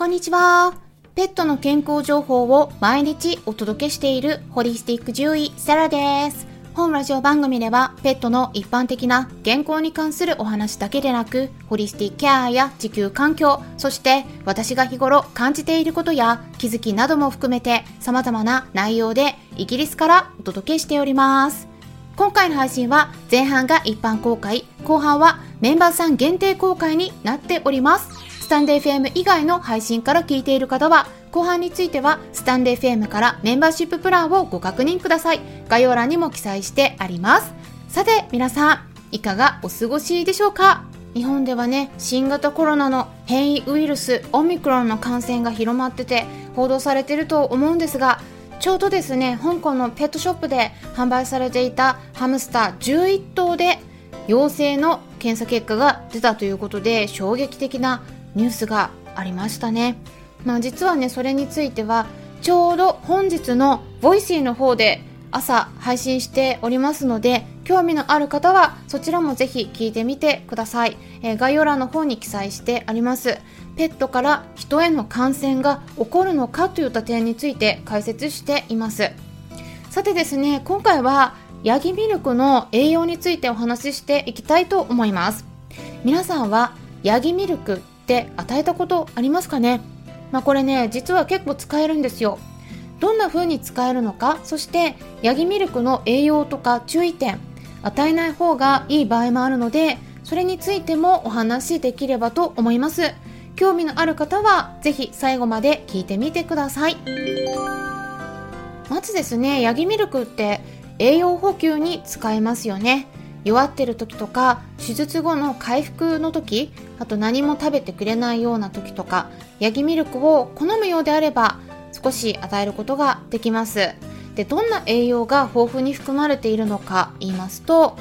こんにちは。ペットの健康情報を毎日お届けしているホリスティック獣医セラです。本ラジオ番組ではペットの一般的な健康に関するお話だけでなく、ホリスティックケアや地球環境、そして私が日頃感じていることや気づきなども含めて様々な内容でイギリスからお届けしております。今回の配信は前半が一般公開、後半はメンバーさん限定公開になっております。スタンデー FM 以外の配信から聞いている方は後半についてはスタンレー FM からメンバーシッププランをご確認ください。概要欄にも記載してあります。さて皆さんいかがお過ごしでしょうか？日本ではね新型コロナの変異ウイルスオミクロンの感染が広まってて報道されてると思うんですがちょうどですね香港のペットショップで販売されていたハムスター11頭で陽性の検査結果が出たということで衝撃的なニュースがありましたね。まあ、実はねそれについてはちょうど本日の Voicy の方で朝配信しておりますので興味のある方はそちらもぜひ聞いてみてください、えー、概要欄の方に記載してあります。ペットから人への感染が起こるのかといった点について解説しています。さてですね今回はヤギミルクの栄養についてお話ししていきたいと思います。皆さんはヤギミルクって与えたことありますかね？まあ、これね実は結構使えるんですよ。どんな風に使えるのか？そしてヤギミルクの栄養とか注意点与えない方がいい場合もあるのでそれについてもお話しできればと思います。興味のある方はぜひ最後まで聞いてみてください。まずですねヤギミルクって栄養補給に使えますよね。弱ってる時とか手術後の回復の時あと何も食べてくれないような時とかヤギミルクを好むようであれば少し与えることができます。でどんな栄養が豊富に含まれているのか言いますと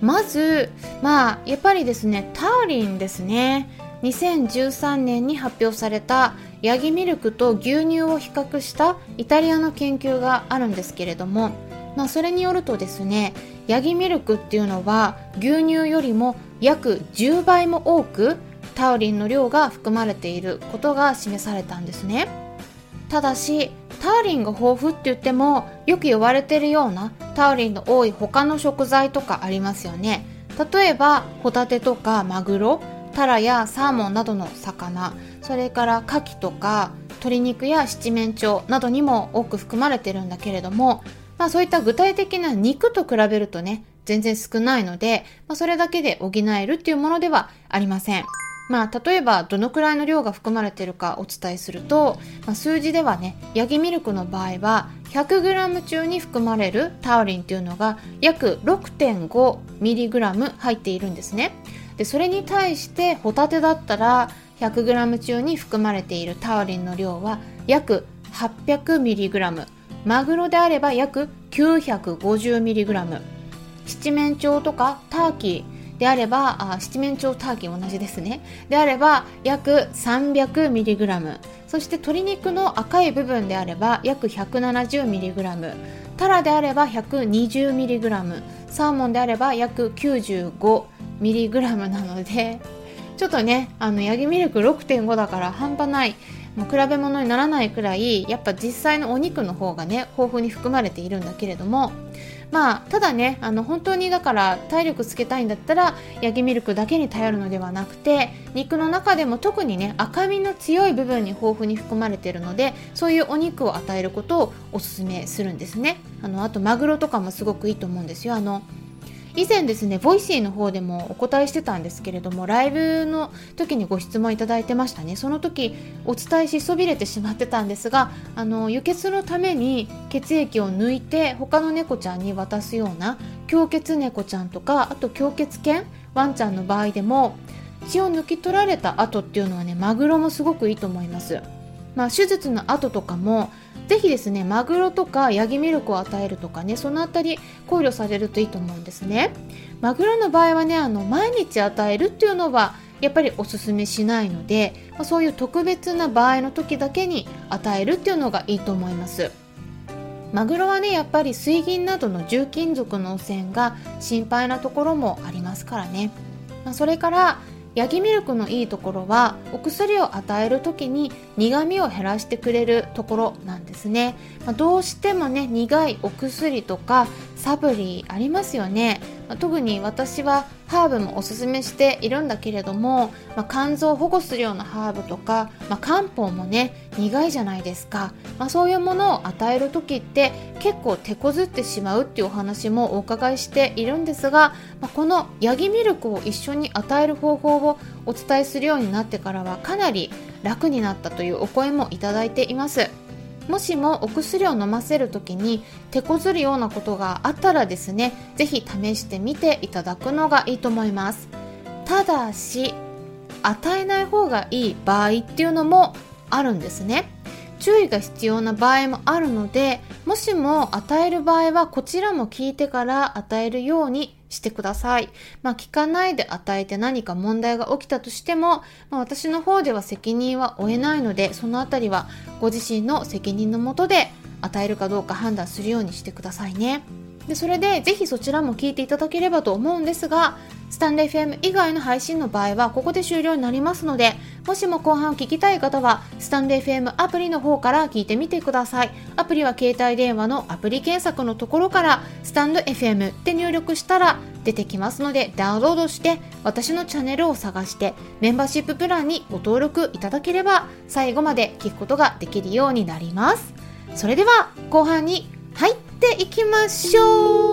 まずまあやっぱりですねターリンですね。2013年に発表されたヤギミルクと牛乳を比較したイタリアの研究があるんですけれども、まあ、それによるとですねヤギミルクっていうのは牛乳よりも約10倍も多くタウリンの量が含まれていることが示されたんですね。ただしタウリンが豊富って言ってもよく言われてるようなタウリンの多い他の食材とかありますよね。例えばホタテとかマグロタラやサーモンなどの魚それから牡蠣とか鶏肉や七面鳥などにも多く含まれてるんだけれどもまあそういった具体的な肉と比べるとね、全然少ないので、まあ、それだけで補えるっていうものではありません。まあ、例えばどのくらいの量が含まれているかお伝えすると、まあ、数字ではねヤギミルクの場合は 100g 中に含まれるタウリンっていうのが約 6.5mg 入っているんですねでそれに対してホタテだったら 100g 中に含まれているタウリンの量は約 800mg マグロであれば約 950mg 七面鳥とかターキーであればあ七面鳥ターキー同じですね。であれば約 300mg そして鶏肉の赤い部分であれば約 170mg タラであれば 120mg サーモンであれば約 95mg なのでちょっとねあのヤギミルク6.5だから半端ないもう比べ物にならないくらいやっぱ実際のお肉の方がね豊富に含まれているんだけれどもまあただねあの本当にだから体力つけたいんだったらヤギミルクだけに頼るのではなくて肉の中でも特にね赤身の強い部分に豊富に含まれているのでそういうお肉を与えることをおすすめするんですね。あのあとマグロとかもすごくいいと思うんですよ。あの以前ですね Voicy の方でもお答えしてたんですけれどもライブの時にご質問いただいてましたね。その時お伝えしそびれてしまってたんですがあの輸血のために血液を抜いて他の猫ちゃんに渡すような供血猫ちゃんとかあと供血犬ワンちゃんの場合でも血を抜き取られた後っていうのはねマグロもすごくいいと思います。まあ、手術の後とかもぜひですねマグロとかヤギミルクを与えるとかねそのあたり考慮されるといいと思うんですね。マグロの場合はねあの毎日与えるっていうのはやっぱりおすすめしないので、ま、そういう特別な場合の時だけに与えるっていうのがいいと思います。マグロはねやっぱり水銀などの重金属の汚染が心配なところもありますからね、まあ、それからヤギミルクのいいところはお薬を与える時に苦味を減らしてくれるところなんですね、まあ、どうしてもね苦いお薬とかサブリありますよね、特に私はハーブもおすすめしているんだけれども、まあ、肝臓を保護するようなハーブとか、まあ、漢方もね苦いじゃないですか、まあ、そういうものを与える時って結構手こずってしまうっていうお話もお伺いしているんですが、まあ、このヤギミルクを一緒に与える方法をお伝えするようになってからはかなり楽になったというお声もいただいています。もしもお薬を飲ませる時に手こずるようなことがあったらですね是非試してみていただくのがいいと思います。ただし与えない方がいい場合っていうのもあるんですね。注意が必要な場合もあるのでもしも与える場合はこちらも聞いてから与えるようにしてください。まあ、聞かないで与えて何か問題が起きたとしても、まあ、私の方では責任は負えないので、そのあたりはご自身の責任のもとで与えるかどうか判断するようにしてくださいね。でそれでぜひそちらも聞いていただければと思うんですがスタンレ FM 以外の配信の場合はここで終了になりますのでもしも後半を聞きたい方はスタンレ FM アプリの方から聞いてみてください。アプリは携帯電話のアプリ検索のところからスタンド FM って入力したら出てきますのでダウンロードして私のチャンネルを探してメンバーシッププランにご登録いただければ最後まで聞くことができるようになります。それでは後半に入っていきましょう。